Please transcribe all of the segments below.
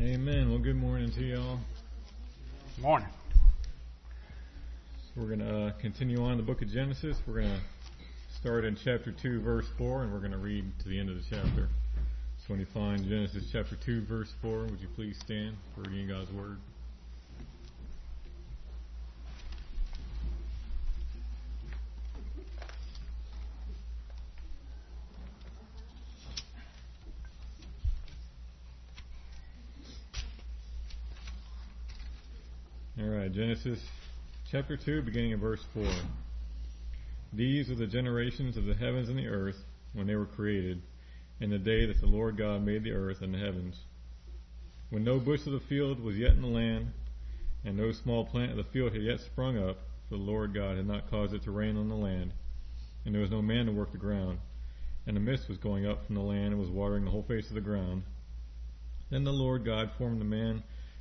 Amen. Well, good morning to y'all. Good Morning. We're going to uh, continue on the book of Genesis. We're going to start in chapter 2, verse 4, and we're going to read to the end of the chapter. So when you find Genesis chapter 2, verse 4, would you please stand for reading God's word? Genesis chapter 2, beginning in verse 4. These are the generations of the heavens and the earth when they were created, in the day that the Lord God made the earth and the heavens. When no bush of the field was yet in the land, and no small plant of the field had yet sprung up, for the Lord God had not caused it to rain on the land, and there was no man to work the ground, and a mist was going up from the land and was watering the whole face of the ground. Then the Lord God formed the man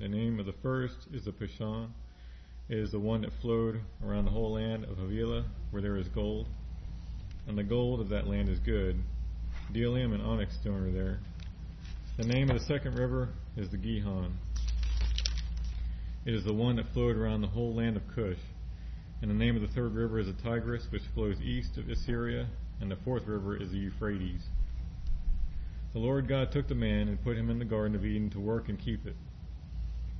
The name of the first is the Pishon. It is the one that flowed around the whole land of Havilah, where there is gold. And the gold of that land is good. Bdellium and onyx stone are there. The name of the second river is the Gihon. It is the one that flowed around the whole land of Cush. And the name of the third river is the Tigris, which flows east of Assyria. And the fourth river is the Euphrates. The Lord God took the man and put him in the Garden of Eden to work and keep it.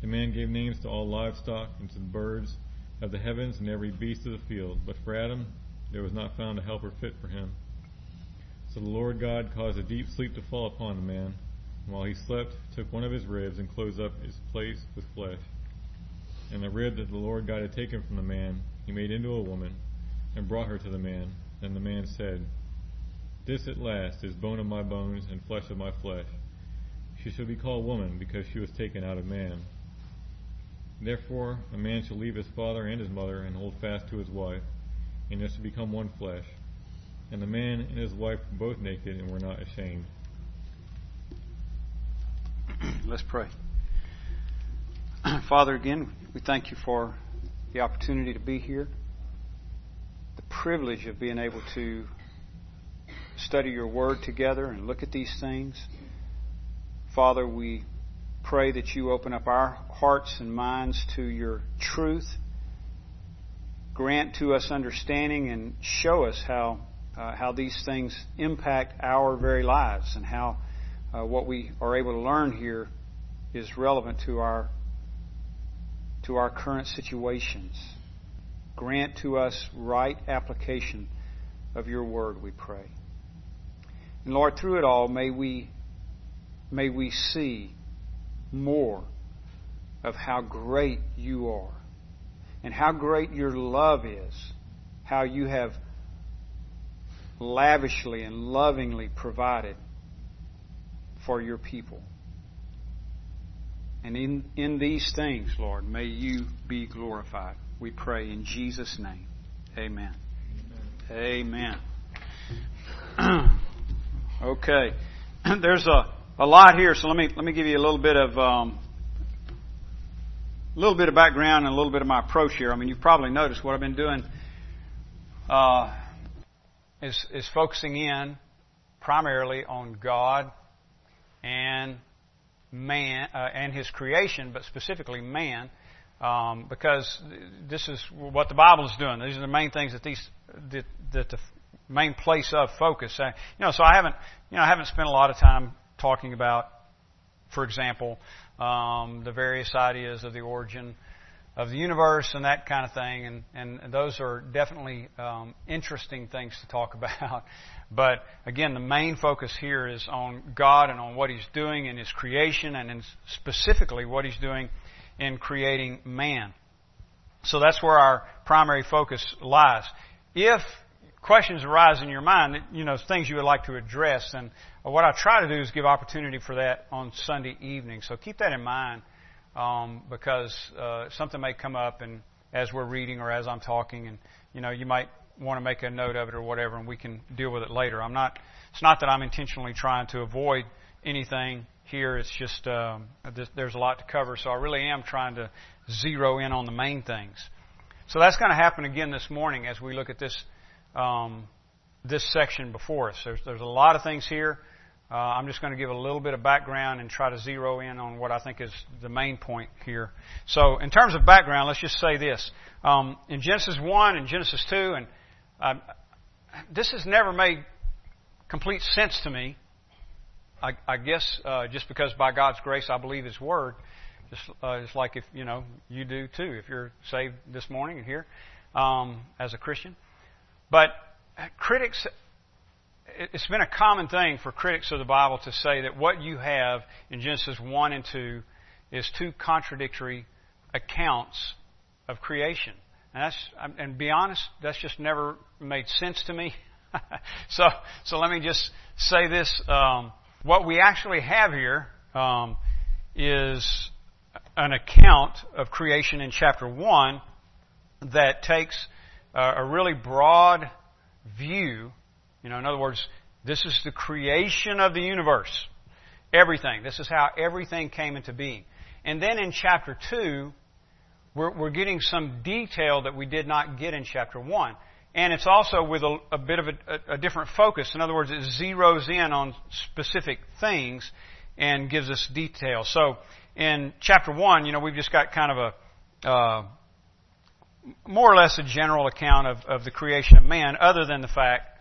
The man gave names to all livestock and to the birds of the heavens and every beast of the field. But for Adam there was not found a helper fit for him. So the Lord God caused a deep sleep to fall upon the man, and while he slept, took one of his ribs and closed up his place with flesh. And the rib that the Lord God had taken from the man, he made into a woman, and brought her to the man. Then the man said, This at last is bone of my bones and flesh of my flesh. She shall be called woman, because she was taken out of man. Therefore, a man shall leave his father and his mother and hold fast to his wife, and they shall become one flesh. And the man and his wife were both naked and were not ashamed. Let's pray. Father, again, we thank you for the opportunity to be here, the privilege of being able to study your word together and look at these things. Father, we pray that you open up our hearts and minds to your truth. Grant to us understanding and show us how uh, how these things impact our very lives and how uh, what we are able to learn here is relevant to our to our current situations. Grant to us right application of your word, we pray. And Lord, through it all, may we may we see more of how great you are and how great your love is, how you have lavishly and lovingly provided for your people. And in, in these things, Lord, may you be glorified. We pray in Jesus' name. Amen. Amen. Amen. okay. There's a a lot here, so let me let me give you a little bit of um, a little bit of background and a little bit of my approach here. I mean, you've probably noticed what I've been doing uh, is is focusing in primarily on God and man uh, and His creation, but specifically man, um, because this is what the Bible is doing. These are the main things that these that, that the main place of focus. Uh, you know, so I haven't you know I haven't spent a lot of time talking about for example, um, the various ideas of the origin of the universe and that kind of thing. And, and those are definitely um, interesting things to talk about. But again, the main focus here is on God and on what He's doing in His creation and in specifically what He's doing in creating man. So that's where our primary focus lies. If questions arise in your mind, you know, things you would like to address, and what I try to do is give opportunity for that on Sunday evening. So keep that in mind um, because uh, something may come up, and as we're reading or as I'm talking, and you know, you might want to make a note of it or whatever, and we can deal with it later. I'm not. It's not that I'm intentionally trying to avoid anything here. It's just um, there's a lot to cover, so I really am trying to zero in on the main things. So that's going to happen again this morning as we look at this um, this section before us. There's, there's a lot of things here. Uh, I'm just going to give a little bit of background and try to zero in on what I think is the main point here. So, in terms of background, let's just say this: um, in Genesis one and Genesis two, and uh, this has never made complete sense to me. I, I guess uh, just because by God's grace I believe His Word. Just uh, it's like if you know you do too. If you're saved this morning and here um, as a Christian, but critics, it's been a common thing for critics of the Bible to say that what you have in Genesis 1 and 2 is two contradictory accounts of creation. And that's, and be honest, that's just never made sense to me. so, so let me just say this. Um, what we actually have here um, is an account of creation in chapter 1 that takes uh, a really broad view. You know, in other words, this is the creation of the universe. Everything. This is how everything came into being. And then in chapter 2, we're, we're getting some detail that we did not get in chapter 1. And it's also with a, a bit of a, a, different focus. In other words, it zeroes in on specific things and gives us detail. So in chapter 1, you know, we've just got kind of a, uh, more or less a general account of, of the creation of man, other than the fact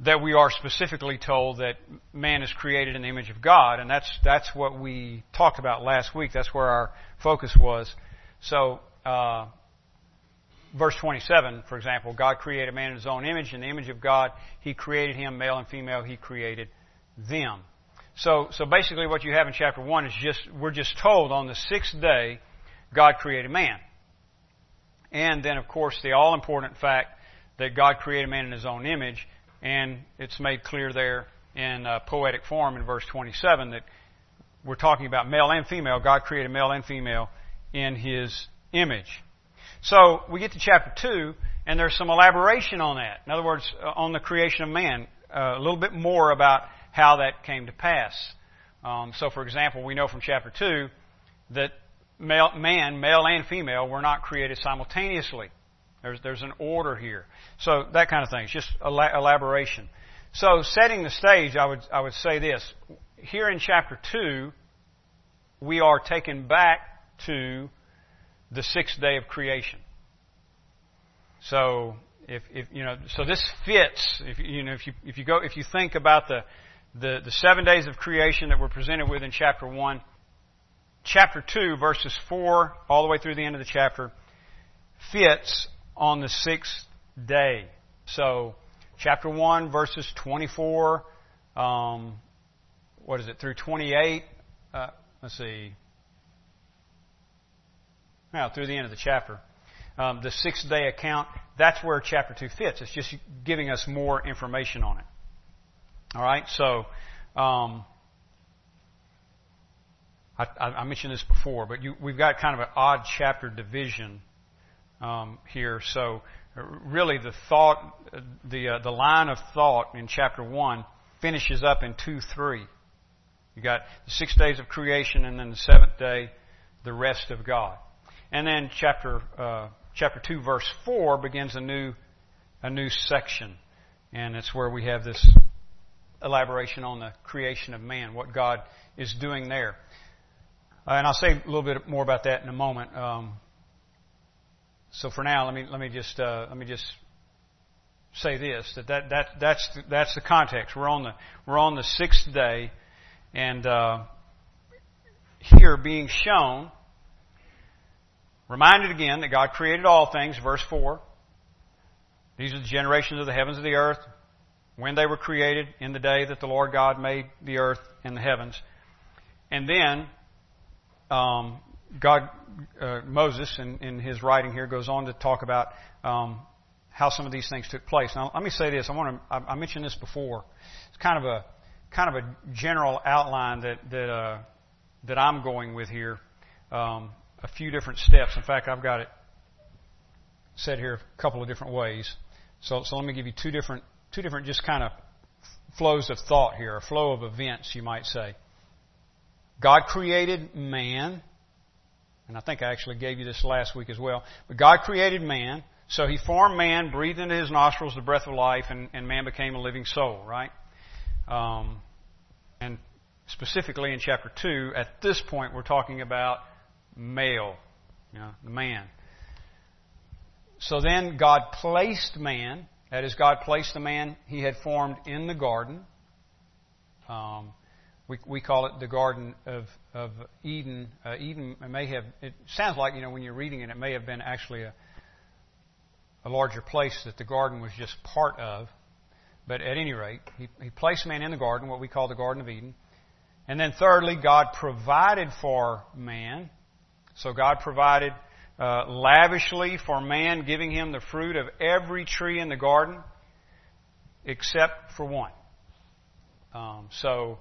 that we are specifically told that man is created in the image of God, and that's that's what we talked about last week. That's where our focus was. So, uh, verse 27, for example, God created man in His own image, in the image of God, He created him, male and female. He created them. So, so basically, what you have in chapter one is just we're just told on the sixth day, God created man. And then, of course, the all important fact that God created man in his own image, and it's made clear there in uh, poetic form in verse 27 that we're talking about male and female. God created male and female in his image. So we get to chapter 2, and there's some elaboration on that. In other words, uh, on the creation of man, uh, a little bit more about how that came to pass. Um, so, for example, we know from chapter 2 that male, man, male and female, were not created simultaneously. There's, there's an order here. So that kind of thing. It's just elaboration. So setting the stage, I would, I would say this. Here in chapter 2, we are taken back to the sixth day of creation. So if, if you know, so this fits. If you know, if you if you go, if you think about the the, the seven days of creation that we're presented with in chapter one, chapter 2, verses 4 all the way through the end of the chapter, fits on the sixth day. So, chapter 1, verses 24, um, what is it, through 28, uh, let's see, now through the end of the chapter. Um, the sixth day account, that's where chapter 2 fits. It's just giving us more information on it. All right, so um, I, I mentioned this before, but you, we've got kind of an odd chapter division um, here. So uh, really, the thought, the uh, the line of thought in chapter one finishes up in two three. You got the six days of creation, and then the seventh day, the rest of God. And then chapter uh, chapter two, verse four begins a new a new section, and it's where we have this elaboration on the creation of man, what God is doing there. Uh, and I'll say a little bit more about that in a moment. Um, so for now, let me let me just uh, let me just say this that, that, that that's the, that's the context. We're on the we're on the sixth day, and uh, here being shown, reminded again that God created all things, verse 4. These are the generations of the heavens and the earth, when they were created, in the day that the Lord God made the earth and the heavens. And then, um, God, uh, Moses, in, in, his writing here, goes on to talk about um, how some of these things took place. Now, let me say this. I want to. I, mentioned this before. It's kind of a kind of a general outline that that uh, that I'm going with here. Um, a few different steps. In fact, I've got it said here a couple of different ways. So, so let me give you two different two different just kind of flows of thought here, a flow of events, you might say. God created man, and I think I actually gave you this last week as well. But God created man, so He formed man, breathed into his nostrils the breath of life, and, and man became a living soul, right? Um, and specifically in chapter 2, at this point, we're talking about male, you know, the man. So then God placed man, that is, God placed the man he had formed in the garden. Um, we, we call it the Garden of, of Eden. Uh, Eden may have, it sounds like, you know, when you're reading it, it may have been actually a, a larger place that the garden was just part of. But at any rate, he, he placed man in the garden, what we call the Garden of Eden. And then thirdly, God provided for man. So God provided uh, lavishly for man, giving him the fruit of every tree in the garden, except for one. Um, so,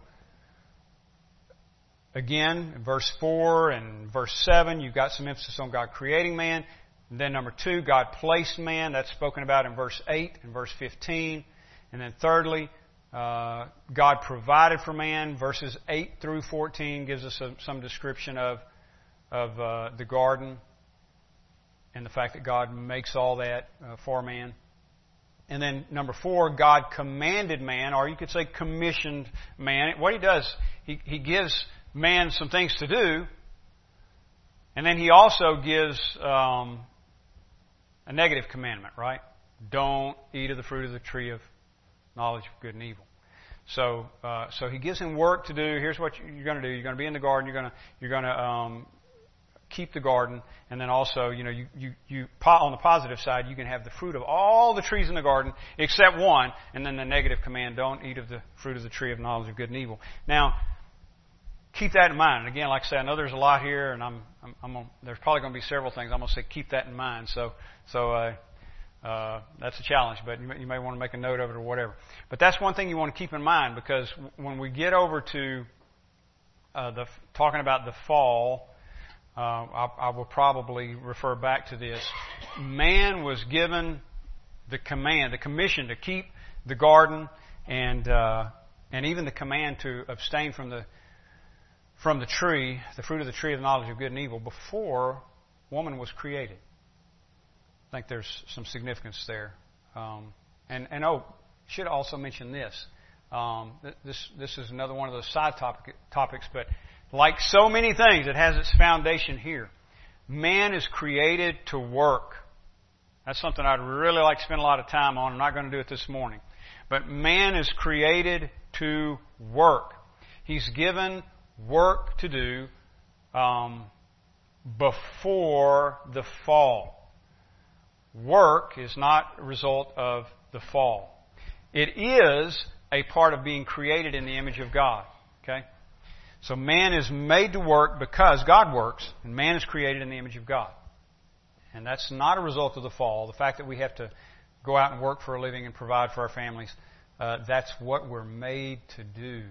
again, verse 4 and verse 7, you've got some emphasis on God creating man. And then number 2, God placed man. That's spoken about in verse 8 and verse 15. And then thirdly, uh, God provided for man. Verses 8 through 14 gives us a, some description of, of uh, the garden and the fact that God makes all that uh, for man. And then number four, God commanded man, or you could say commissioned man. What he does, he, he gives man some things to do, and then he also gives um, a negative commandment, right? Don't eat of the fruit of the tree of knowledge of good and evil. So, uh, so he gives him work to do. Here's what you're going to do. You're going to be in the garden. You're going to, you're going to um, keep the garden, and then also, you know, you, you, you, on the positive side, you can have the fruit of all the trees in the garden except one, and then the negative command, don't eat of the fruit of the tree of knowledge of good and evil. Now, keep that in mind. And again, like I said, I know there's a lot here, and I'm, I'm, I'm gonna, there's probably going to be several things. I'm going to say keep that in mind. So, so, uh, uh, that's a challenge, but you may, you may want to make a note of it or whatever. But that's one thing you want to keep in mind because when we get over to uh, the talking about the fall, uh, I, I will probably refer back to this. Man was given the command, the commission to keep the garden, and uh, and even the command to abstain from the from the tree, the fruit of the tree of the knowledge of good and evil, before woman was created. I think there's some significance there. Um, and and oh, should also mention this. Um, this this is another one of those side topic, topics, but like so many things, it has its foundation here. Man is created to work. That's something I'd really like to spend a lot of time on. I'm not going to do it this morning. But man is created to work. He's given work to do um, before the fall. Work is not a result of the fall. It is a part of being created in the image of God. Okay? So man is made to work because God works, and man is created in the image of God. And that's not a result of the fall. The fact that we have to go out and work for a living and provide for our families, uh, that's what we're made to do.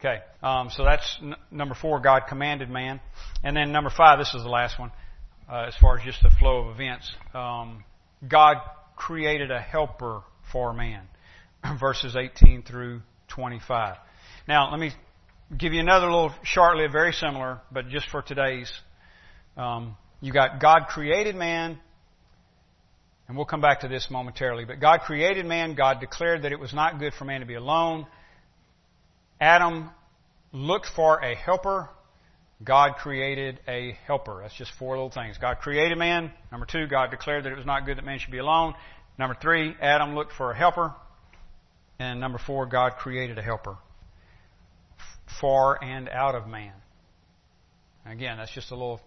Okay, um, so that's n- number four. God commanded man, and then number five. This is the last one, uh, as far as just the flow of events. Um, God created a helper for man. Verses 18 through 25. Now, let me give you another little shortly, very similar, but just for today's. Um, you got God created man, and we'll come back to this momentarily. But God created man. God declared that it was not good for man to be alone. Adam looked for a helper. God created a helper. That's just four little things. God created man. Number two, God declared that it was not good that man should be alone. Number three, Adam looked for a helper. And number four, God created a helper for and out of man. Again, that's just a little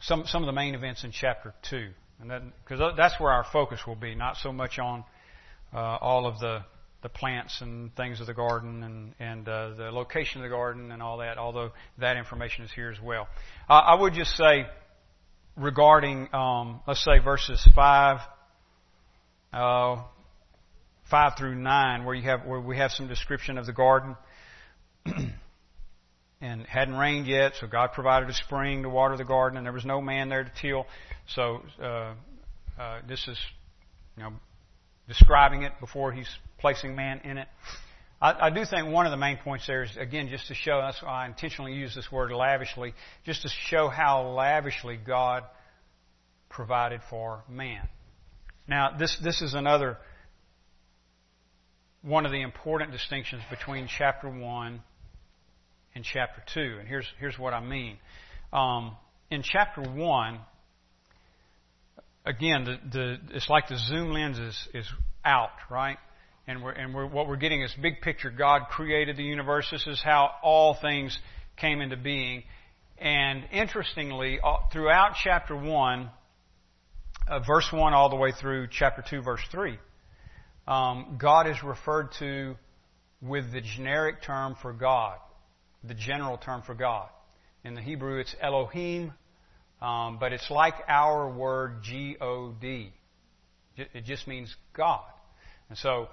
some some of the main events in chapter two, and because that's where our focus will be, not so much on uh, all of the the plants and things of the garden and and uh, the location of the garden and all that. Although that information is here as well, uh, I would just say regarding um, let's say verses five. Uh, five through nine, where you have where we have some description of the garden. and hadn't rained yet, so God provided a spring to water the garden, and there was no man there to till. So uh, uh, this is, you know, describing it before He's placing man in it. I, I do think one of the main points there is again just to show. us, I intentionally use this word lavishly, just to show how lavishly God provided for man. Now, this this is another one of the important distinctions between chapter one and chapter 2. And here's, here's what I mean. Um, in chapter 1, again, the, the, it's like the zoom lens is, is out, right? And, we're, and we're, what we're getting is big picture. God created the universe. This is how all things came into being. And interestingly, throughout chapter 1, uh, verse 1 all the way through chapter 2, verse 3, um, God is referred to with the generic term for God the general term for God. In the Hebrew, it's Elohim, um, but it's like our word G-O-D. It just means God. And so,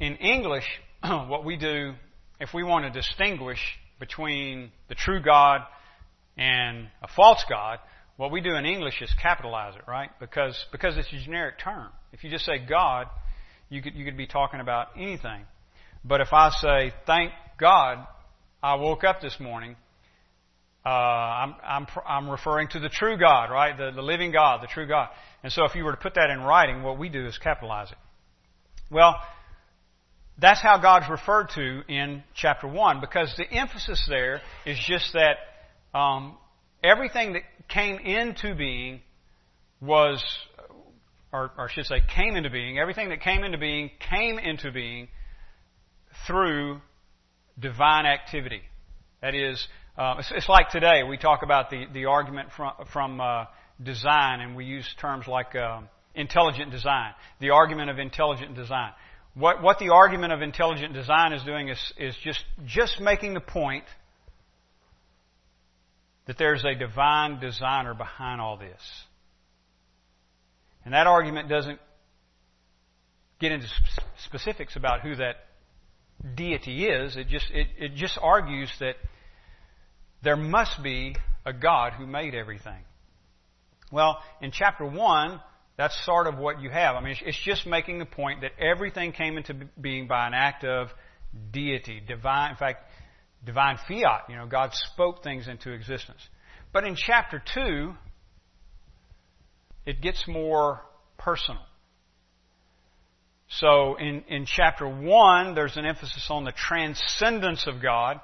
in English, what we do, if we want to distinguish between the true God and a false God, what we do in English is capitalize it, right? Because because it's a generic term. If you just say God, you could you could be talking about anything. But if I say thank God I woke up this morning, uh, I'm, I'm, I'm referring to the true God, right? The, the living God, the true God. And so if you were to put that in writing, what we do is capitalize it. Well, that's how God's referred to in chapter 1 because the emphasis there is just that um, everything that came into being was, or, or I should say, came into being, everything that came into being came into being through divine activity. That is, uh, it's, it's, like today we talk about the, the argument from, from uh, design, and we use terms like uh, intelligent design. The argument of intelligent design. What, what the argument of intelligent design is doing is, is just, just making the point that there's a divine designer behind all this. And that argument doesn't get into specifics about who that deity is. It just, it, it just argues that there must be a God who made everything. Well, in chapter 1, that's sort of what you have. I mean, it's just making the point that everything came into being by an act of deity, divine, in fact, divine fiat. You know, God spoke things into existence. But in chapter 2, it gets more personal. So in, in chapter 1, there's an emphasis on the transcendence of God.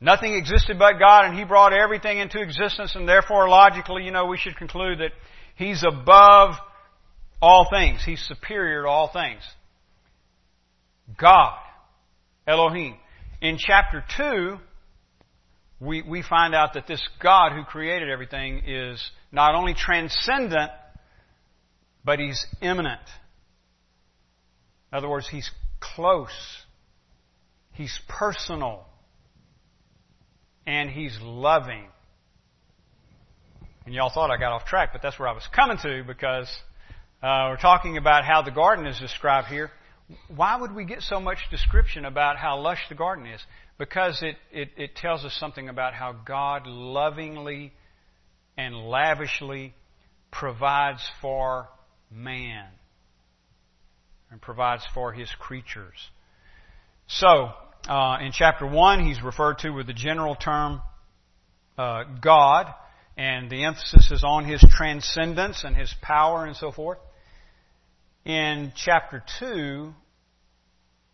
Nothing existed but God, and He brought everything into existence, and therefore, logically, you know, we should conclude that He's above all things. He's superior to all things. God. Elohim. In chapter 2, we, we find out that this God who created everything is not only transcendent, but he's immanent. In other words, he's close. He's personal. And he's loving. And y'all thought I got off track, but that's where I was coming to because uh, we're talking about how the garden is described here. Why would we get so much description about how lush the garden is? Because it, it, it tells us something about how God lovingly and lavishly provides for man and provides for his creatures. So, uh, in chapter 1, he's referred to with the general term uh, God, and the emphasis is on his transcendence and his power and so forth. In chapter 2,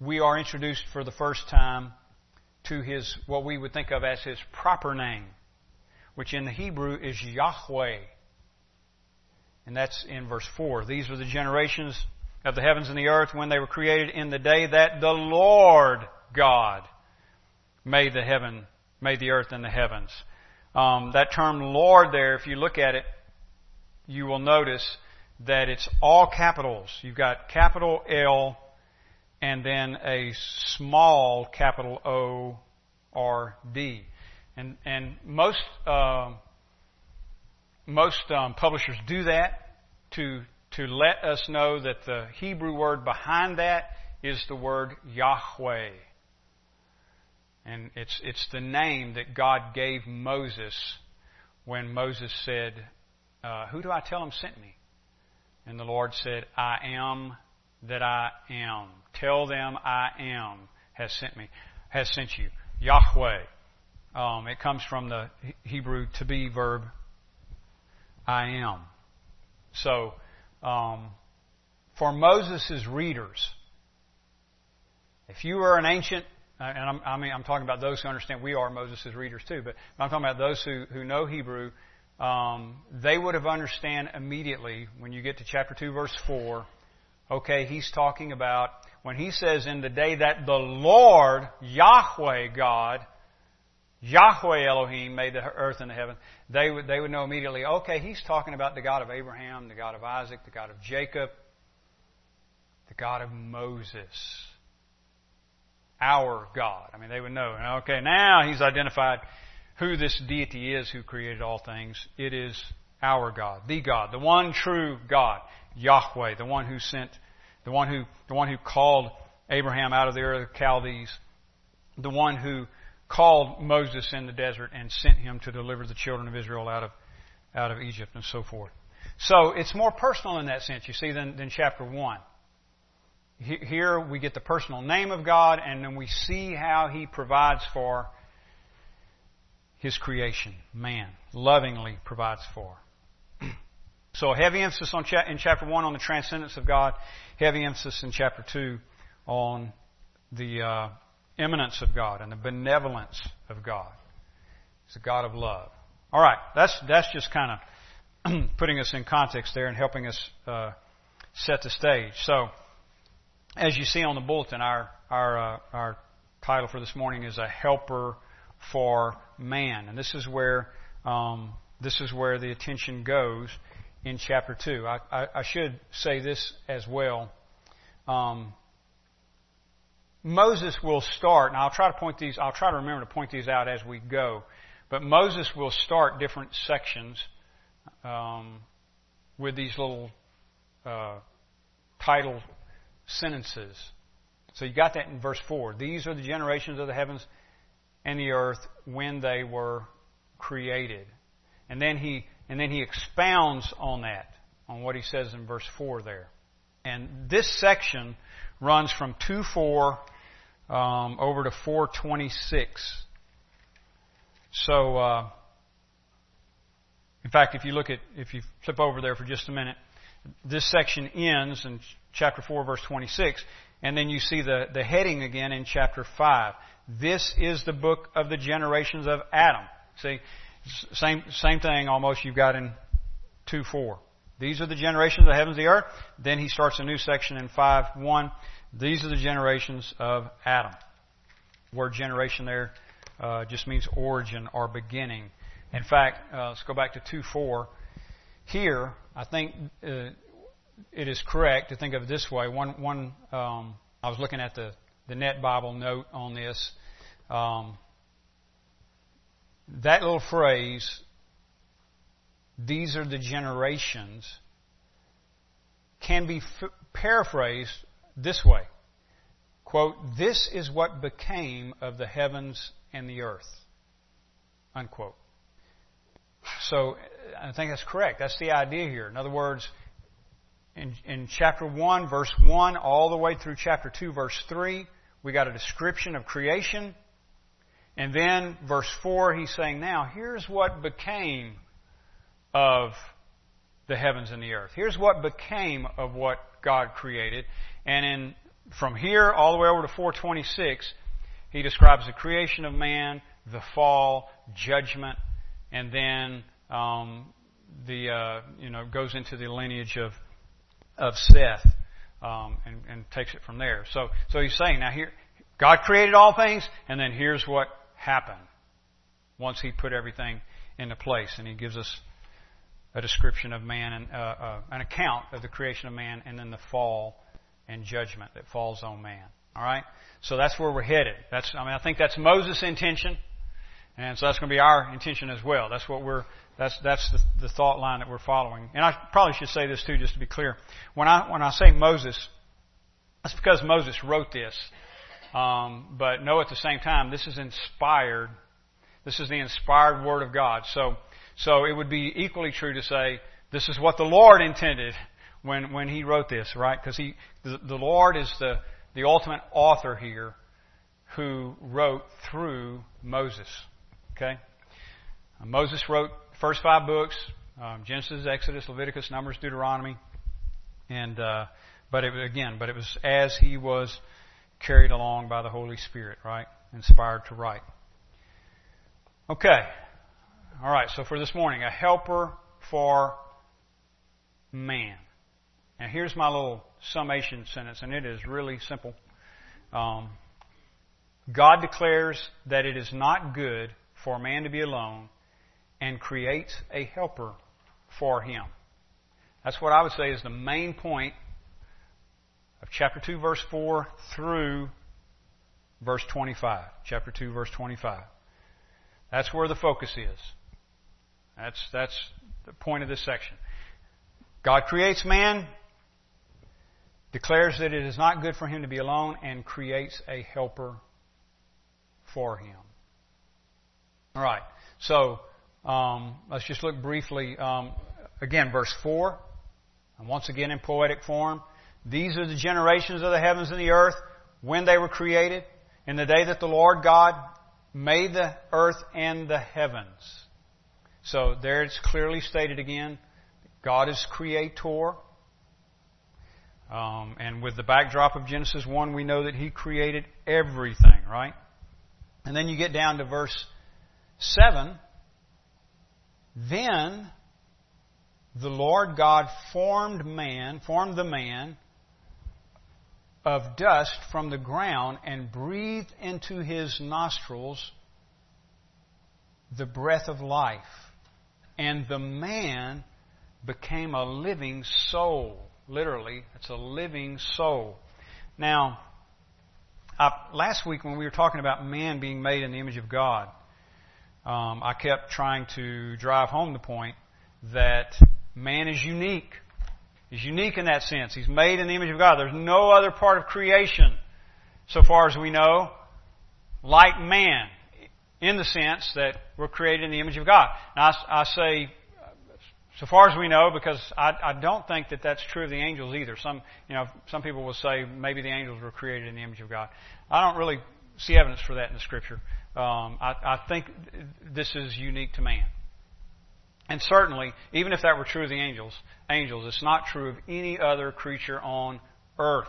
we are introduced for the first time to his, what we would think of as his proper name, which in the Hebrew is Yahweh. And that's in verse 4. These were the generations of the heavens and the earth when they were created in the day that the Lord God made the heaven made the earth and the heavens. Um, that term Lord there, if you look at it, you will notice that it's all capitals. You've got capital L and then a small capital O or D. And, and most, uh, most um, publishers do that to, to let us know that the Hebrew word behind that is the word Yahweh. And it's, it's the name that God gave Moses when Moses said, uh, Who do I tell him sent me? And the Lord said, I am that I am. Tell them I am has sent me, has sent you. Yahweh. Um, it comes from the Hebrew to be verb, I am. So, um, for Moses' readers, if you are an ancient, and I'm, I mean, I'm talking about those who understand we are Moses' readers too, but I'm talking about those who, who know Hebrew, um, they would have understand immediately when you get to chapter 2 verse 4, okay, he's talking about when he says in the day that the Lord, Yahweh God, Yahweh Elohim made the earth and the heaven, they would, they would know immediately, okay, he's talking about the God of Abraham, the God of Isaac, the God of Jacob, the God of Moses. Our God. I mean, they would know. Okay, now he's identified who this deity is who created all things. It is our God, the God, the one true God, Yahweh, the one who sent, the one who, the one who called Abraham out of the Ur of the Chaldees, the one who called Moses in the desert and sent him to deliver the children of Israel out of, out of Egypt and so forth. So it's more personal in that sense, you see, than, than chapter 1. Here we get the personal name of God and then we see how He provides for His creation, man, lovingly provides for. So heavy emphasis on cha- in chapter 1 on the transcendence of God, heavy emphasis in chapter 2 on the uh, immanence of God and the benevolence of God. He's a God of love. All right, that's that's just kind of putting us in context there and helping us uh, set the stage. So, as you see on the bulletin, our our uh, our title for this morning is a helper for man, and this is where um, this is where the attention goes in chapter two. I, I, I should say this as well. Um, Moses will start, and I'll try to point these, I'll try to remember to point these out as we go, but Moses will start different sections um, with these little uh, title sentences. So you got that in verse 4. These are the generations of the heavens and the earth when they were created. And then he, and then he expounds on that, on what he says in verse 4 there. And this section runs from 2 4 um, over to 426. So, uh, in fact, if you look at, if you flip over there for just a minute, this section ends in chapter 4, verse 26, and then you see the, the heading again in chapter 5. This is the book of the generations of Adam. See, same, same thing almost you've got in 2 4. These are the generations of the heavens and the earth. Then he starts a new section in 5 1. These are the generations of Adam. Word generation there uh, just means origin or beginning. In fact, uh, let's go back to 2 4. Here, I think uh, it is correct to think of it this way. One, one um, I was looking at the, the Net Bible note on this. Um, that little phrase, these are the generations, can be f- paraphrased this way quote, This is what became of the heavens and the earth. Unquote. So I think that's correct. That's the idea here. In other words, in, in chapter 1, verse 1, all the way through chapter 2, verse 3, we got a description of creation. And then, verse 4, he's saying, Now, here's what became of the heavens and the earth. Here's what became of what God created. And in, from here all the way over to 426, he describes the creation of man, the fall, judgment, and then um, the uh, you know goes into the lineage of of Seth um, and, and takes it from there. So so he's saying now here God created all things, and then here's what happened. once He put everything into place. And He gives us a description of man and uh, uh, an account of the creation of man and then the fall and judgment that falls on man. All right? So that's where we're headed. That's, I mean, I think that's Moses' intention. And so that's going to be our intention as well. That's what we're, that's, that's the, the thought line that we're following. And I probably should say this too, just to be clear. When I, when I say Moses, that's because Moses wrote this. Um, but know at the same time, this is inspired. This is the inspired Word of God. So, so it would be equally true to say, this is what the Lord intended when, when He wrote this, right? Because He, the, the Lord is the, the ultimate author here who wrote through Moses. Okay? Uh, Moses wrote the first five books um, Genesis, Exodus, Leviticus, Numbers, Deuteronomy. And, uh, but it, again, but it was as he was carried along by the Holy Spirit, right? Inspired to write. Okay. All right, so for this morning, a helper for man. Now here's my little summation sentence, and it is really simple. Um, God declares that it is not good for a man to be alone and creates a helper for him. That's what I would say is the main point of chapter 2, verse 4 through verse 25. Chapter 2, verse 25. That's where the focus is. That's, that's the point of this section. God creates man, declares that it is not good for him to be alone, and creates a helper for him. All right. So um, let's just look briefly. Um, again, verse four, and once again in poetic form. These are the generations of the heavens and the earth when they were created, in the day that the Lord God made the earth and the heavens. So there it's clearly stated again. God is creator. Um, and with the backdrop of Genesis 1, we know that He created everything, right? And then you get down to verse 7. Then the Lord God formed man, formed the man of dust from the ground and breathed into his nostrils the breath of life. And the man became a living soul. Literally, it's a living soul. Now, I, last week when we were talking about man being made in the image of God, um, I kept trying to drive home the point that man is unique. He's unique in that sense. He's made in the image of God. There's no other part of creation, so far as we know, like man, in the sense that we're created in the image of God. Now, I, I say, so far as we know, because I, I don't think that that's true of the angels either. Some, you know, some people will say maybe the angels were created in the image of God. I don't really see evidence for that in the Scripture. Um, I, I think this is unique to man. And certainly, even if that were true of the angels, angels, it's not true of any other creature on earth.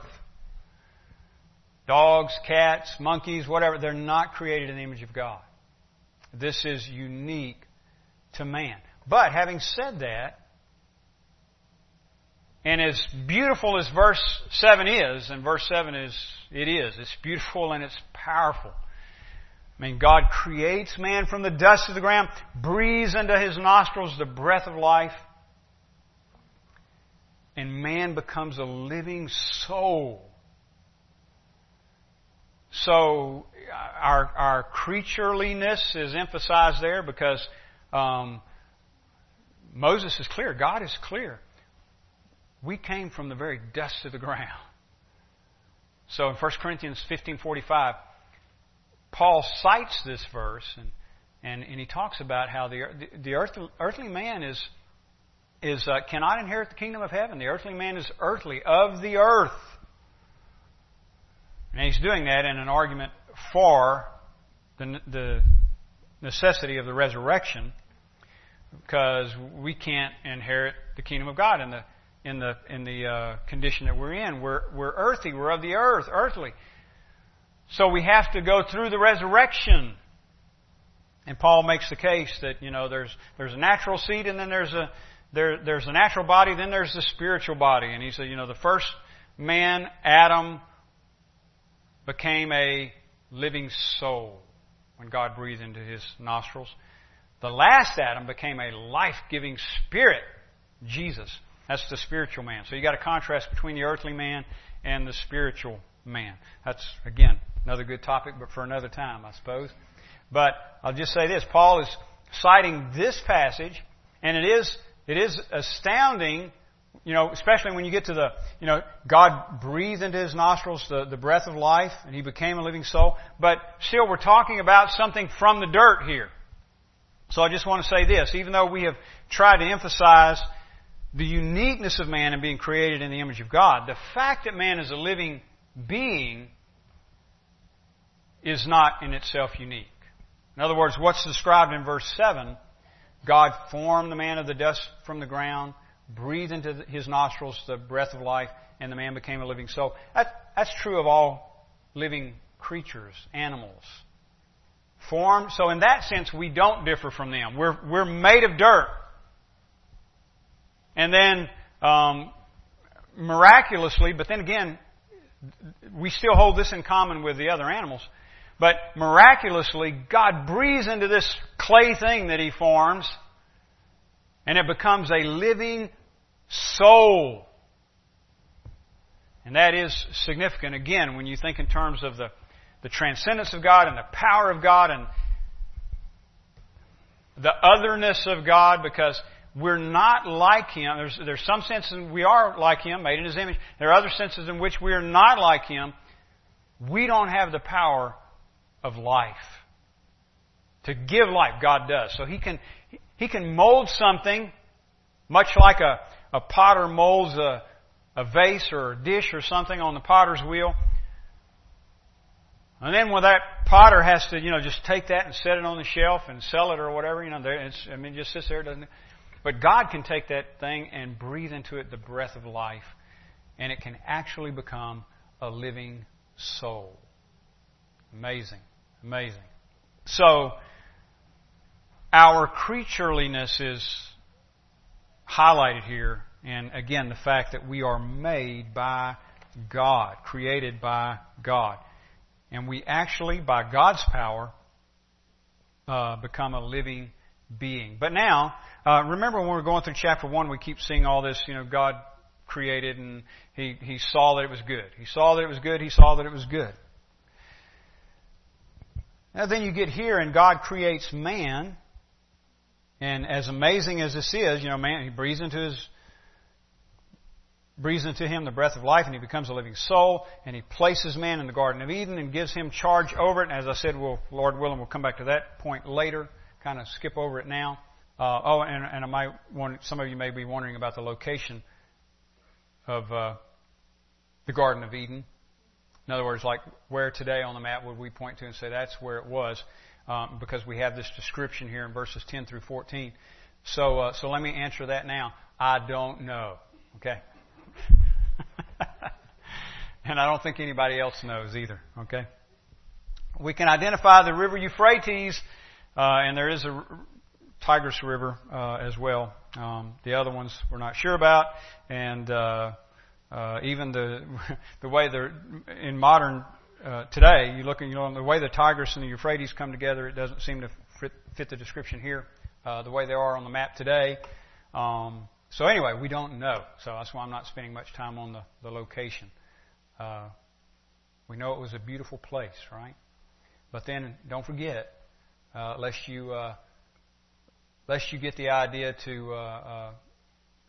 Dogs, cats, monkeys, whatever, they're not created in the image of God. This is unique to man. But having said that, and as beautiful as verse 7 is, and verse 7 is, it is, it's beautiful and it's powerful. I mean, God creates man from the dust of the ground, breathes into his nostrils the breath of life, and man becomes a living soul. So, our, our creatureliness is emphasized there because um, Moses is clear. God is clear. We came from the very dust of the ground. So in 1 Corinthians 15:45, Paul cites this verse and, and, and he talks about how the, the, the earthly, earthly man is, is uh, cannot inherit the kingdom of heaven. The earthly man is earthly, of the earth. And he's doing that in an argument for the, the necessity of the resurrection because we can't inherit the kingdom of God in the in the in the uh, condition that we're in. We're we're earthy. We're of the earth, earthly. So we have to go through the resurrection. And Paul makes the case that, you know, there's, there's a natural seed and then there's a, there, there's a natural body, then there's the spiritual body. And he said, you know, the first man, Adam, became a living soul. when God breathed into his nostrils. The last Adam became a life giving spirit, Jesus. That's the spiritual man. So you got a contrast between the earthly man and the spiritual man. That's, again, another good topic, but for another time, I suppose. But I'll just say this. Paul is citing this passage, and it is, it is astounding you know, especially when you get to the, you know, God breathed into his nostrils the, the breath of life and he became a living soul. But still, we're talking about something from the dirt here. So I just want to say this. Even though we have tried to emphasize the uniqueness of man and being created in the image of God, the fact that man is a living being is not in itself unique. In other words, what's described in verse 7 God formed the man of the dust from the ground breathed into his nostrils the breath of life, and the man became a living soul. That, that's true of all living creatures, animals. Formed, so in that sense, we don't differ from them. We're, we're made of dirt. And then, um, miraculously, but then again, we still hold this in common with the other animals. But miraculously, God breathes into this clay thing that He forms, and it becomes a living soul. And that is significant, again, when you think in terms of the, the transcendence of God and the power of God and the otherness of God, because we're not like Him. There's, there's some senses we are like Him, made in His image. There are other senses in which we are not like Him. We don't have the power of life. To give life, God does. So He can, He can mold something much like a, a potter molds a, a vase or a dish or something on the potter's wheel. And then when that potter has to, you know, just take that and set it on the shelf and sell it or whatever, you know, it's, I mean, just sits there, doesn't it? But God can take that thing and breathe into it the breath of life, and it can actually become a living soul. Amazing. Amazing. So, our creatureliness is highlighted here. And again, the fact that we are made by God, created by God. And we actually, by God's power, uh, become a living being. But now, uh, remember when we're going through chapter 1, we keep seeing all this, you know, God created and he, he saw that it was good. He saw that it was good. He saw that it was good. Now then you get here and God creates man and as amazing as this is, you know, man, he breathes into his breathes into him the breath of life and he becomes a living soul and he places man in the Garden of Eden and gives him charge over it. And as I said, we'll, Lord willing, we'll come back to that point later, kind of skip over it now. Uh, oh, and, and I might want, some of you may be wondering about the location of uh, the Garden of Eden. In other words, like where today on the map would we point to and say that's where it was? um, because we have this description here in verses 10 through 14. So, uh, so let me answer that now. I don't know. Okay? and I don't think anybody else knows either. Okay? We can identify the river Euphrates, and there is a Tigris River uh, as well. Um, the other ones we're not sure about, and uh, uh, even the the way they're in modern uh, today, you look at you know the way the Tigris and the Euphrates come together, it doesn't seem to fit, fit the description here. Uh, the way they are on the map today. Um, so anyway, we don't know. So that's why I'm not spending much time on the, the location. Uh, we know it was a beautiful place, right? But then don't forget, uh, lest you uh, lest you get the idea to uh, uh,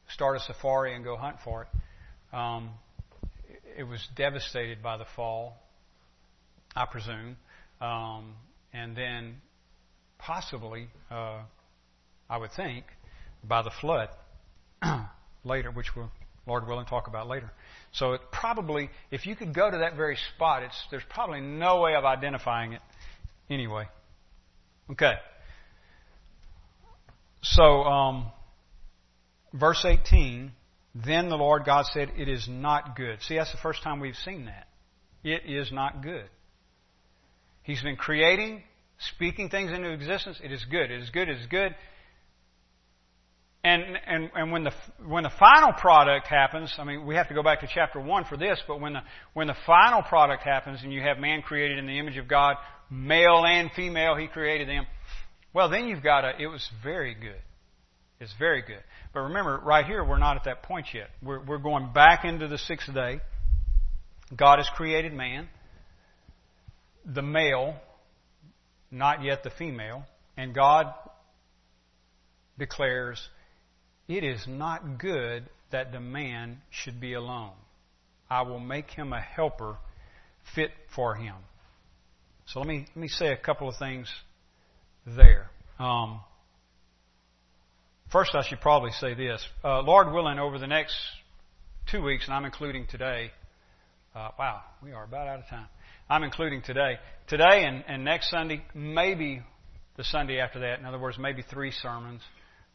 start a safari and go hunt for it. Um, it was devastated by the fall I presume, um, and then possibly, uh, I would think, by the flood later, which we'll, Lord willing, talk about later. So it probably, if you could go to that very spot, it's, there's probably no way of identifying it anyway. Okay. So, um, verse 18, then the Lord God said, It is not good. See, that's the first time we've seen that. It is not good. He's been creating, speaking things into existence. It is good. It is good. It is good. And, and, and when the, when the final product happens, I mean, we have to go back to chapter 1 for this, but when the, when the final product happens and you have man created in the image of God male and female, He created them. Well, then you've got a, it was very good. It's very good. But remember, right here, we're not at that point yet. We're, we're going back into the sixth day. God has created man, the male, not yet the female, and God declares, It is not good that the man should be alone. I will make him a helper fit for him. So let me let me say a couple of things there. Um, first, I should probably say this: uh, Lord willing, over the next two weeks, and I'm including today. Uh, wow, we are about out of time. I'm including today, today and, and next Sunday, maybe the Sunday after that. In other words, maybe three sermons.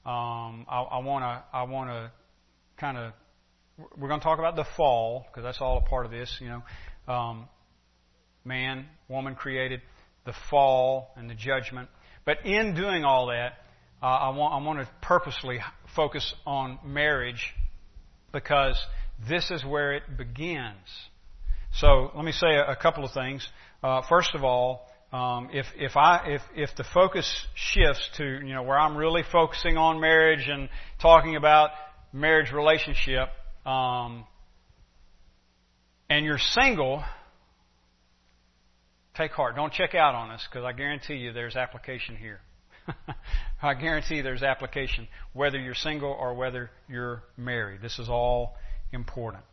Um, I want to I want to kind of we're going to talk about the fall because that's all a part of this. You know, um, man, woman created, the fall and the judgment. But in doing all that, uh, I want I want to purposely focus on marriage because this is where it begins. So let me say a, a couple of things. Uh, first of all, um, if if I if if the focus shifts to you know where I'm really focusing on marriage and talking about marriage relationship, um, and you're single, take heart. Don't check out on us because I guarantee you there's application here. I guarantee there's application whether you're single or whether you're married. This is all important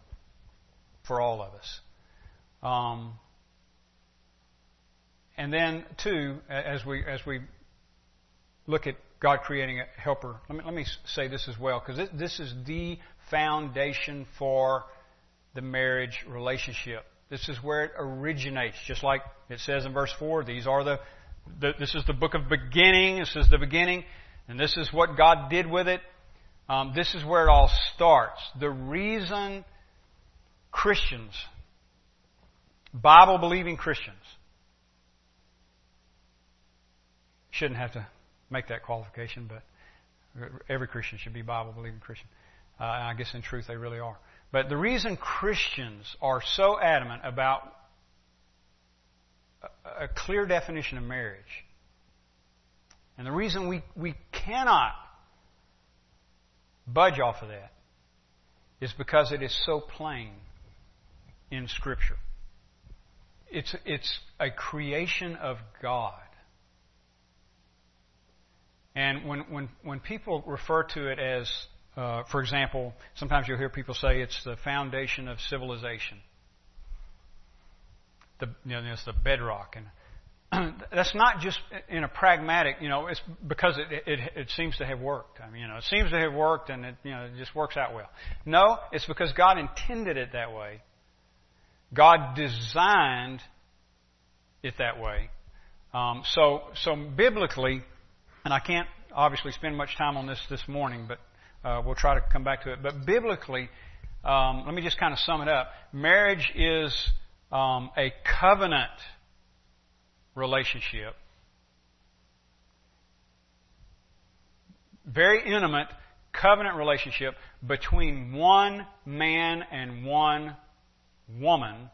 for all of us. Um, and then, two, as we as we look at God creating a helper, let me let me say this as well because this, this is the foundation for the marriage relationship. This is where it originates, just like it says in verse four. These are the, the this is the book of beginning. This is the beginning, and this is what God did with it. Um, this is where it all starts. The reason Christians Bible believing Christians shouldn't have to make that qualification, but every Christian should be Bible believing Christian. Uh, I guess in truth they really are. But the reason Christians are so adamant about a, clear definition of marriage, and the reason we, we cannot budge off of that, is because it is so plain in Scripture it's, it's a creation of God. And when, when, when people refer to it as, uh, for example, sometimes you'll hear people say it's the foundation of civilization. The, you know, it's the bedrock. And that's not just in a pragmatic, you know, it's because it, it, it seems to have worked. I mean, you know, it seems to have worked and it, you know, it just works out well. No, it's because God intended it that way God designed it that way. Um, so, so biblically, and I can't obviously spend much time on this this morning, but uh, we'll try to come back to it. But biblically, um, let me just kind of sum it up. Marriage is um, a covenant relationship, very intimate covenant relationship between one man and one woman,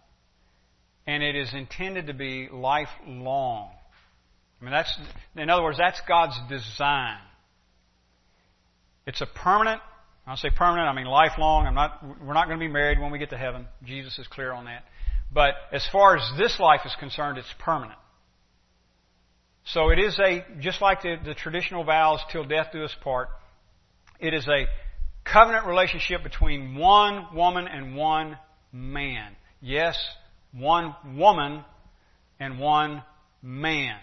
and it is intended to be lifelong. I mean, that's, in other words, that's God's design. It's a permanent, I'll say permanent, I mean lifelong. I'm not, we're not going to be married when we get to heaven. Jesus is clear on that. But as far as this life is concerned, it's permanent. So it is a, just like the, the traditional vows, till death do us part, it is a covenant relationship between one woman and one man. Yes, one woman and one man.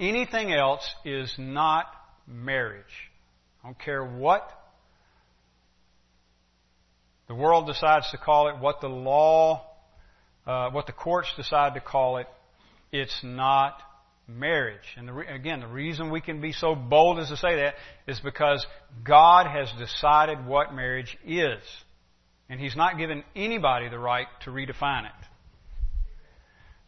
Anything else is not marriage. I don't care what the world decides to call it, what the law, uh, what the courts decide to call it. It's not marriage. And the re- again, the reason we can be so bold as to say that is because God has decided what marriage is. And he's not given anybody the right to redefine it.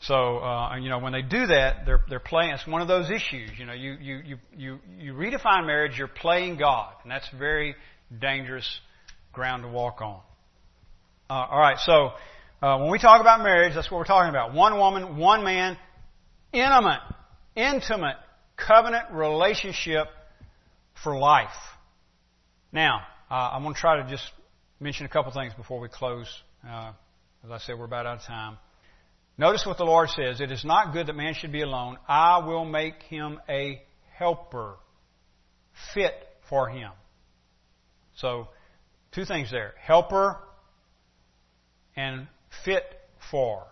So, uh, you know, when they do that, they're, they're playing, it's one of those issues. You know, you, you, you, you, you redefine marriage, you're playing God. And that's very dangerous ground to walk on. Uh, alright, so, uh, when we talk about marriage, that's what we're talking about. One woman, one man, intimate, intimate covenant relationship for life. Now, uh, I'm going to try to just mention a couple things before we close. Uh, as I said, we're about out of time. Notice what the Lord says. It is not good that man should be alone. I will make him a helper fit for him. So, two things there. Helper and fit for.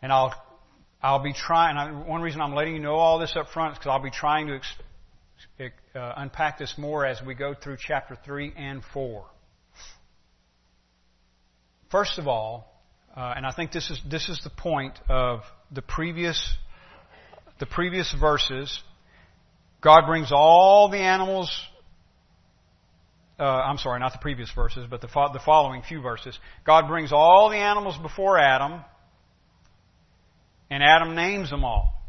And I'll, I'll be trying, one reason I'm letting you know all this up front is because I'll be trying to uh, unpack this more as we go through chapter 3 and 4. First of all, uh, and I think this is this is the point of the previous the previous verses. God brings all the animals. Uh, I'm sorry, not the previous verses, but the fo- the following few verses. God brings all the animals before Adam, and Adam names them all.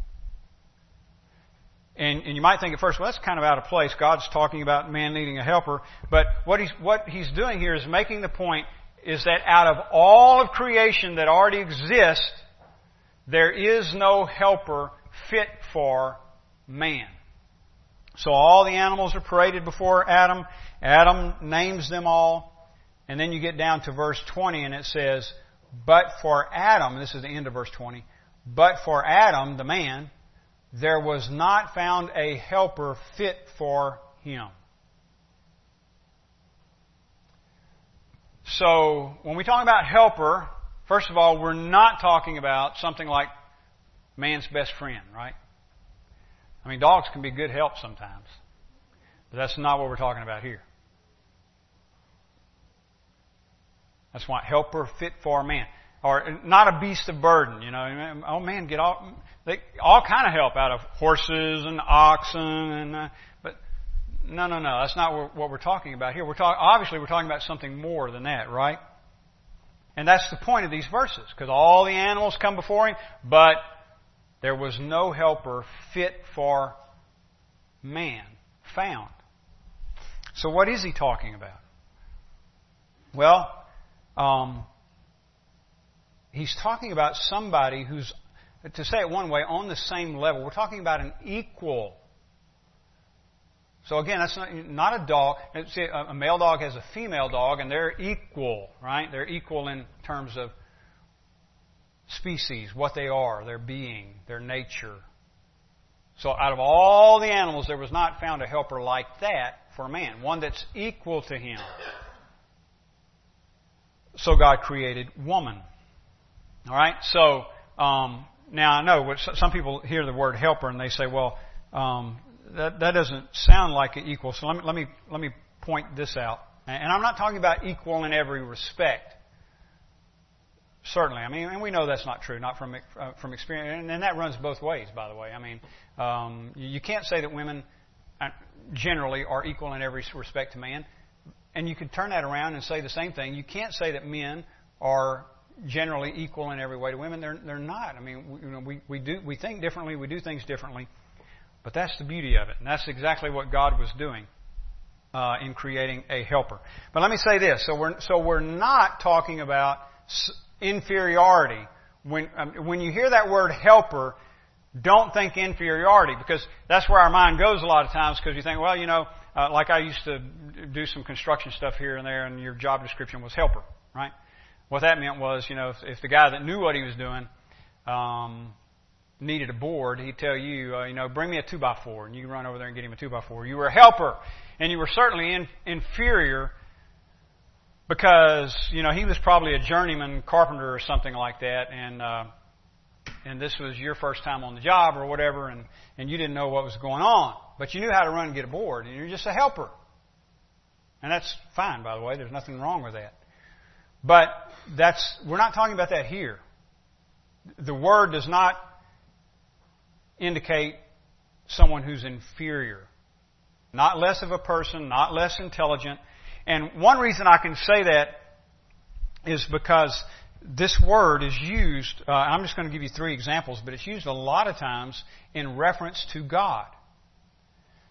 And, and you might think at first, well, that's kind of out of place. God's talking about man needing a helper. But what he's, what he's doing here is making the point is that out of all of creation that already exists, there is no helper fit for man. So all the animals are paraded before Adam. Adam names them all. And then you get down to verse 20 and it says, But for Adam, this is the end of verse 20, but for Adam, the man, there was not found a helper fit for him. So, when we talk about helper, first of all, we're not talking about something like man's best friend, right? I mean, dogs can be good help sometimes, but that's not what we're talking about here. That's why helper fit for a man or not a beast of burden. You know, oh man, get all they all kind of help out of horses and oxen, and uh, no, no, no, that's not what we're talking about here. We're talking obviously we're talking about something more than that, right? And that's the point of these verses, because all the animals come before him, but there was no helper fit for man found. So what is he talking about? Well, um, he's talking about somebody who's, to say it one way, on the same level. We're talking about an equal. So again, that's not, not a dog. See, a male dog has a female dog, and they're equal, right? They're equal in terms of species, what they are, their being, their nature. So out of all the animals, there was not found a helper like that for man, one that's equal to him. So God created woman. All right. So um, now I know some people hear the word helper and they say, "Well, um, that that doesn't sound like it equal." So let me let me let me point this out. And I'm not talking about equal in every respect. Certainly, I mean, and we know that's not true, not from uh, from experience, and, and that runs both ways. By the way, I mean, um, you can't say that women uh, generally are equal in every respect to man, and you could turn that around and say the same thing. You can't say that men are generally equal in every way to women. They're, they're not. I mean, we, you know, we, we, do, we think differently, we do things differently. But that's the beauty of it. And that's exactly what God was doing uh, in creating a helper. But let me say this. So we're, so we're not talking about inferiority. When, um, when you hear that word helper, don't think inferiority because that's where our mind goes a lot of times because you think, well, you know, uh, like I used to do some construction stuff here and there and your job description was helper, right? What that meant was, you know, if, if the guy that knew what he was doing um, needed a board, he'd tell you, uh, you know, bring me a two by four, and you run over there and get him a two by four. You were a helper, and you were certainly in, inferior because you know he was probably a journeyman carpenter or something like that, and uh, and this was your first time on the job or whatever, and and you didn't know what was going on, but you knew how to run and get a board, and you're just a helper, and that's fine, by the way. There's nothing wrong with that. But that's, we're not talking about that here. The word does not indicate someone who's inferior. Not less of a person, not less intelligent. And one reason I can say that is because this word is used, uh, I'm just going to give you three examples, but it's used a lot of times in reference to God.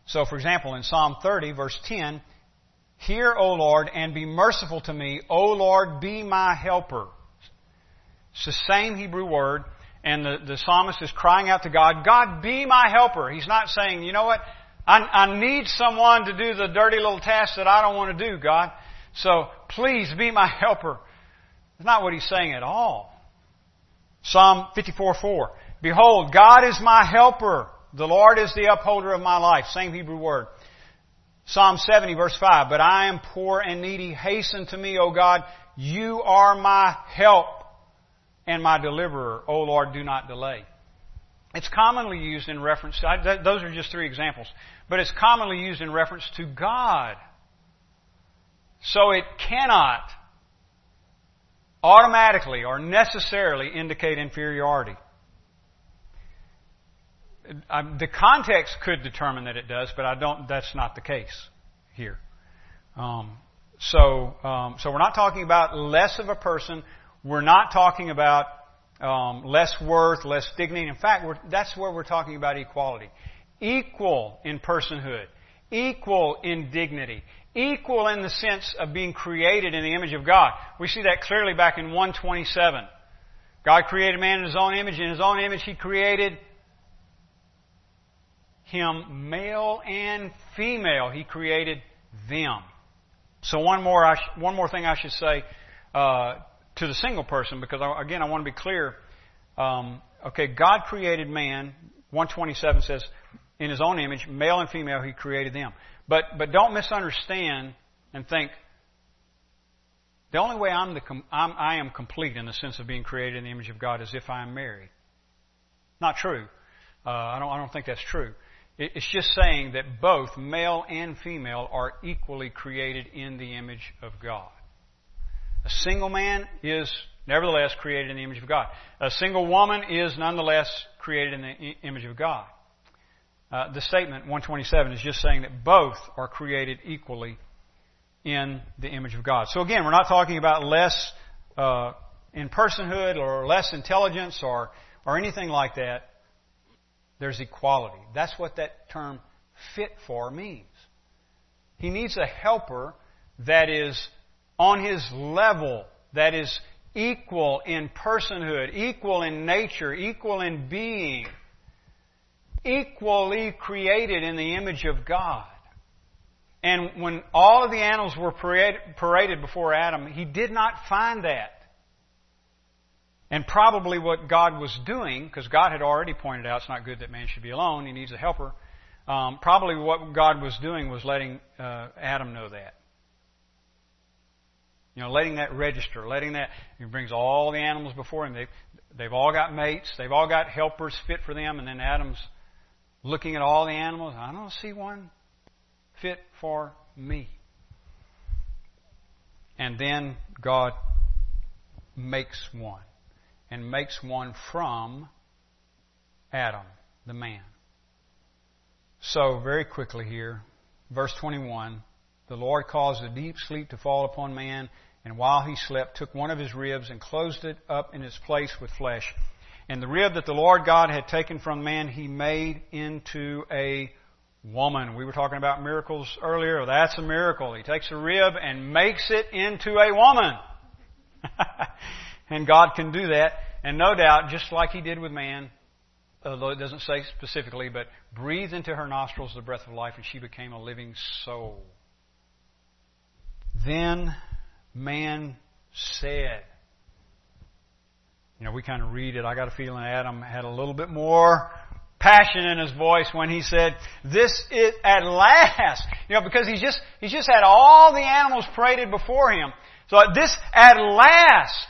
So, for example, in Psalm 30, verse 10, Hear, O Lord, and be merciful to me. O Lord, be my helper. It's the same Hebrew word. And the, the psalmist is crying out to God, God be my helper. He's not saying, you know what, I, I need someone to do the dirty little task that I don't want to do, God. So please be my helper. That's not what he's saying at all. Psalm 54 4. Behold, God is my helper. The Lord is the upholder of my life. Same Hebrew word. Psalm 70 verse 5. But I am poor and needy. Hasten to me, O God. You are my help and my deliverer. O Lord, do not delay. It's commonly used in reference to, those are just three examples, but it's commonly used in reference to God. So it cannot automatically or necessarily indicate inferiority. The context could determine that it does, but I don't. That's not the case here. Um, so, um, so we're not talking about less of a person. We're not talking about um, less worth, less dignity. In fact, that's where we're talking about equality. Equal in personhood, equal in dignity, equal in the sense of being created in the image of God. We see that clearly back in 127. God created man in his own image. In his own image, he created him male and female. He created them. So one more, one more thing I should say uh, to the single person, because I, again, I want to be clear. Um, okay, God created man. 127 says, in His own image, male and female, He created them. But but don't misunderstand and think. The only way I'm the I'm, I am complete in the sense of being created in the image of God is if I am married. Not true. Uh, I don't I don't think that's true. It's just saying that both male and female are equally created in the image of God. A single man is nevertheless created in the image of God. A single woman is nonetheless created in the image of God. Uh, the statement 127 is just saying that both are created equally in the image of God. So again, we're not talking about less uh, in personhood or less intelligence or or anything like that. There's equality. That's what that term fit for means. He needs a helper that is on his level, that is equal in personhood, equal in nature, equal in being equally created in the image of God. And when all of the animals were paraded before Adam, he did not find that. And probably what God was doing, because God had already pointed out it's not good that man should be alone, he needs a helper. Um, probably what God was doing was letting uh, Adam know that. You know, letting that register, letting that, he brings all the animals before him. They've, they've all got mates, they've all got helpers fit for them, and then Adam's looking at all the animals, I don't see one fit for me. And then God makes one, and makes one from Adam, the man. So, very quickly here, verse 21 the Lord caused a deep sleep to fall upon man, and while he slept, took one of his ribs and closed it up in its place with flesh. And the rib that the Lord God had taken from man, he made into a woman. We were talking about miracles earlier. That's a miracle. He takes a rib and makes it into a woman. and God can do that. And no doubt, just like He did with man, although it doesn't say specifically, but breathed into her nostrils the breath of life and she became a living soul. Then man said, you know, we kind of read it. I got a feeling Adam had a little bit more passion in his voice when he said, "This is at last." You know, because he's just he's just had all the animals paraded before him. So this at last,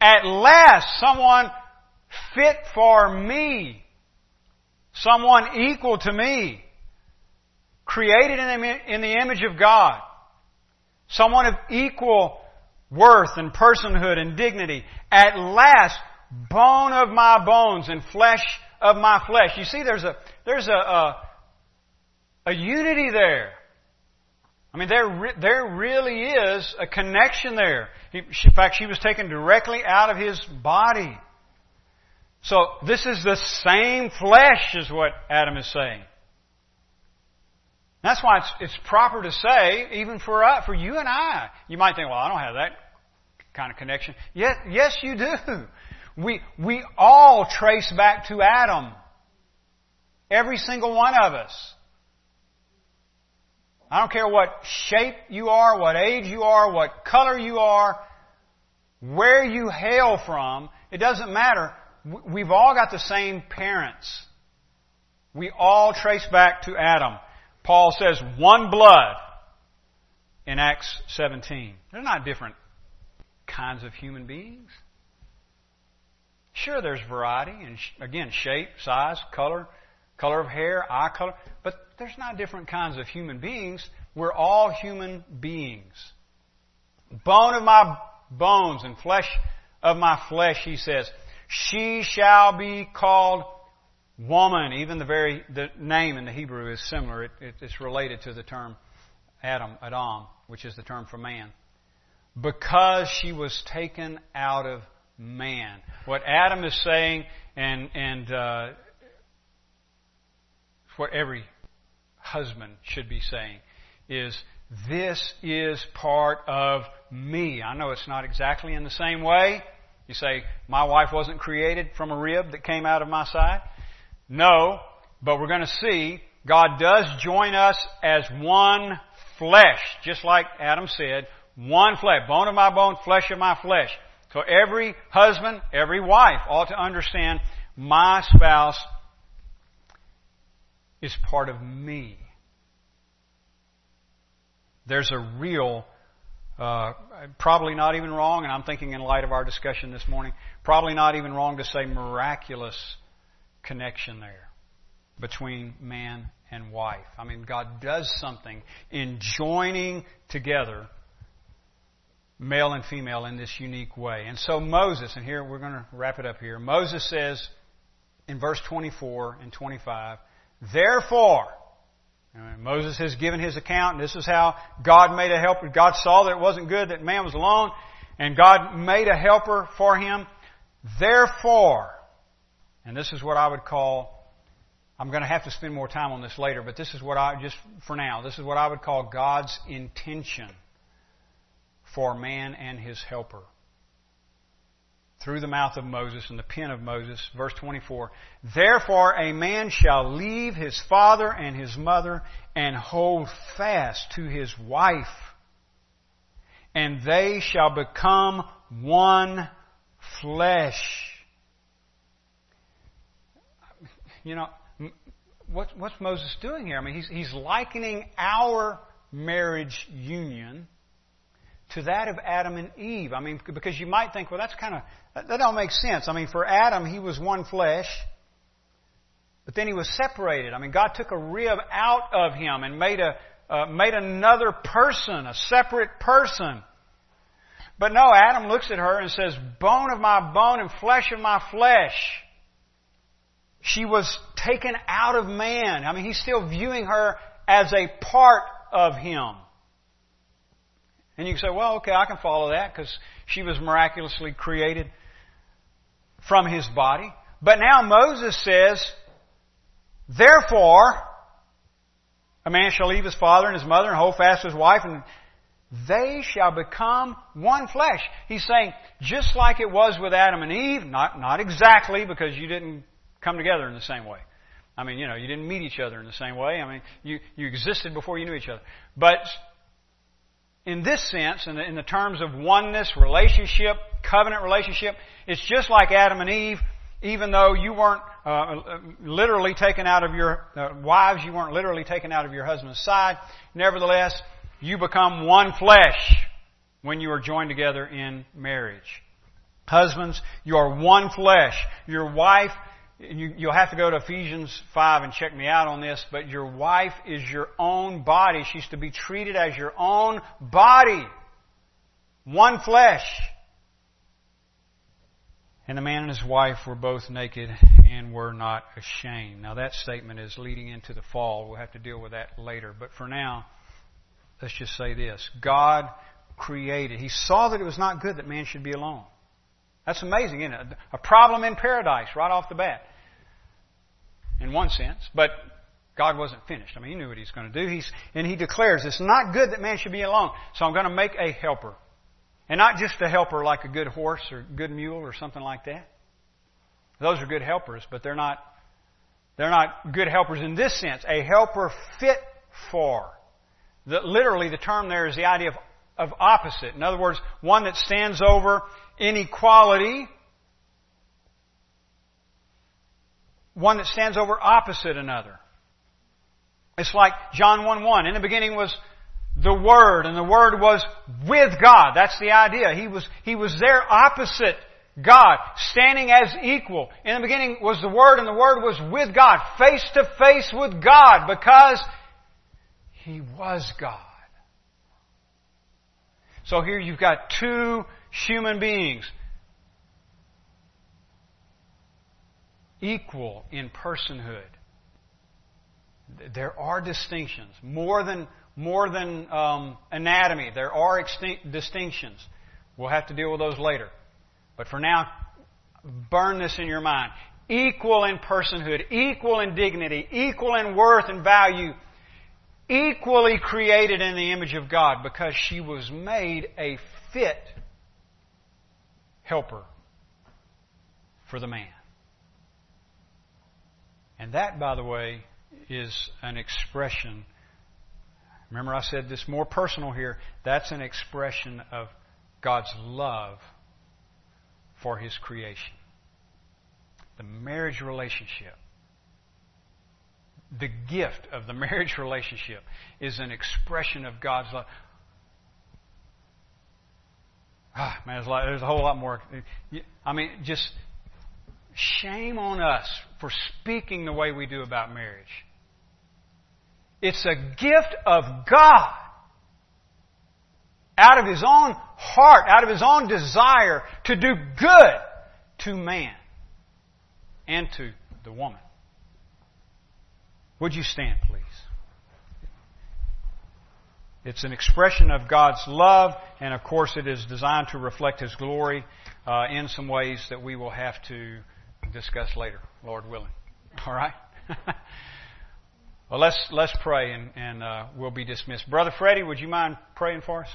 at last, someone fit for me, someone equal to me, created in the, in the image of God, someone of equal worth and personhood and dignity. At last, bone of my bones and flesh of my flesh. You see, there's a, there's a, a, a unity there. I mean, there, there really is a connection there. He, in fact, she was taken directly out of his body. So this is the same flesh is what Adam is saying. That's why it's, it's proper to say, even for us, for you and I. You might think, well, I don't have that kind of connection. Yes, yes, you do. We, we all trace back to Adam. Every single one of us. I don't care what shape you are, what age you are, what color you are, where you hail from. It doesn't matter. We've all got the same parents. We all trace back to Adam. Paul says one blood in Acts 17. They're not different kinds of human beings. Sure, there's variety, and again, shape, size, color, color of hair, eye color, but there's not different kinds of human beings. We're all human beings. Bone of my bones and flesh of my flesh, he says. She shall be called woman. Even the very the name in the Hebrew is similar. It, it, it's related to the term Adam, Adam, which is the term for man. Because she was taken out of man. What Adam is saying, and and uh, what every husband should be saying, is this is part of me. I know it's not exactly in the same way. You say, my wife wasn't created from a rib that came out of my side. No, but we're going to see God does join us as one flesh, just like Adam said, one flesh, bone of my bone, flesh of my flesh. So every husband, every wife ought to understand my spouse is part of me. There's a real, uh, probably not even wrong, and I'm thinking in light of our discussion this morning, probably not even wrong to say miraculous connection there between man and wife. I mean, God does something in joining together male and female in this unique way. And so Moses, and here we're going to wrap it up here. Moses says in verse 24 and 25, Therefore, Moses has given his account, and this is how God made a helper. God saw that it wasn't good that man was alone, and God made a helper for him. Therefore, and this is what I would call, I'm going to have to spend more time on this later, but this is what I, just for now, this is what I would call God's intention for man and his helper. Through the mouth of Moses and the pen of Moses, verse 24. Therefore a man shall leave his father and his mother and hold fast to his wife, and they shall become one flesh. You know, what, what's Moses doing here? I mean, he's, he's likening our marriage union to that of Adam and Eve. I mean, because you might think, well, that's kind of, that, that don't make sense. I mean, for Adam, he was one flesh, but then he was separated. I mean, God took a rib out of him and made a, uh, made another person, a separate person. But no, Adam looks at her and says, bone of my bone and flesh of my flesh. She was taken out of man. I mean, he's still viewing her as a part of him. And you can say, well, okay, I can follow that because she was miraculously created from his body. But now Moses says, therefore, a man shall leave his father and his mother and hold fast his wife and they shall become one flesh. He's saying, just like it was with Adam and Eve, not, not exactly because you didn't come together in the same way. I mean, you know, you didn't meet each other in the same way. I mean, you, you existed before you knew each other. But in this sense, in the, in the terms of oneness, relationship, covenant relationship, it's just like Adam and Eve, even though you weren't uh, literally taken out of your uh, wives, you weren't literally taken out of your husband's side. Nevertheless, you become one flesh when you are joined together in marriage. Husbands, you are one flesh. Your wife you, you'll have to go to Ephesians 5 and check me out on this, but your wife is your own body. She's to be treated as your own body. One flesh. And the man and his wife were both naked and were not ashamed. Now that statement is leading into the fall. We'll have to deal with that later. But for now, let's just say this. God created. He saw that it was not good that man should be alone. That's amazing, isn't it? A problem in paradise right off the bat. In one sense. But God wasn't finished. I mean, He knew what He's going to do. He's, and He declares, it's not good that man should be alone. So I'm going to make a helper. And not just a helper like a good horse or good mule or something like that. Those are good helpers, but they're not they're not good helpers in this sense. A helper fit for. The, literally, the term there is the idea of, of opposite. In other words, one that stands over inequality, one that stands over opposite another. It's like John 1 1. In the beginning was the Word, and the Word was with God. That's the idea. He was, he was there opposite God, standing as equal. In the beginning was the Word, and the Word was with God, face to face with God, because He was God. So here you've got two human beings, equal in personhood. There are distinctions, more than more than um, anatomy. There are distinctions. We'll have to deal with those later. But for now, burn this in your mind. Equal in personhood, equal in dignity, equal in worth and value, equally created in the image of God because she was made a fit helper for the man. And that, by the way, is an expression. Remember, I said this more personal here. That's an expression of God's love for His creation. The marriage relationship, the gift of the marriage relationship, is an expression of God's love. Ah, man, there's a, lot, there's a whole lot more. I mean, just shame on us for speaking the way we do about marriage. It's a gift of God out of his own heart, out of his own desire to do good to man and to the woman. Would you stand, please? It's an expression of God's love, and of course, it is designed to reflect His glory uh, in some ways that we will have to discuss later, Lord willing. All right? well, let's, let's pray, and, and uh, we'll be dismissed. Brother Freddie, would you mind praying for us?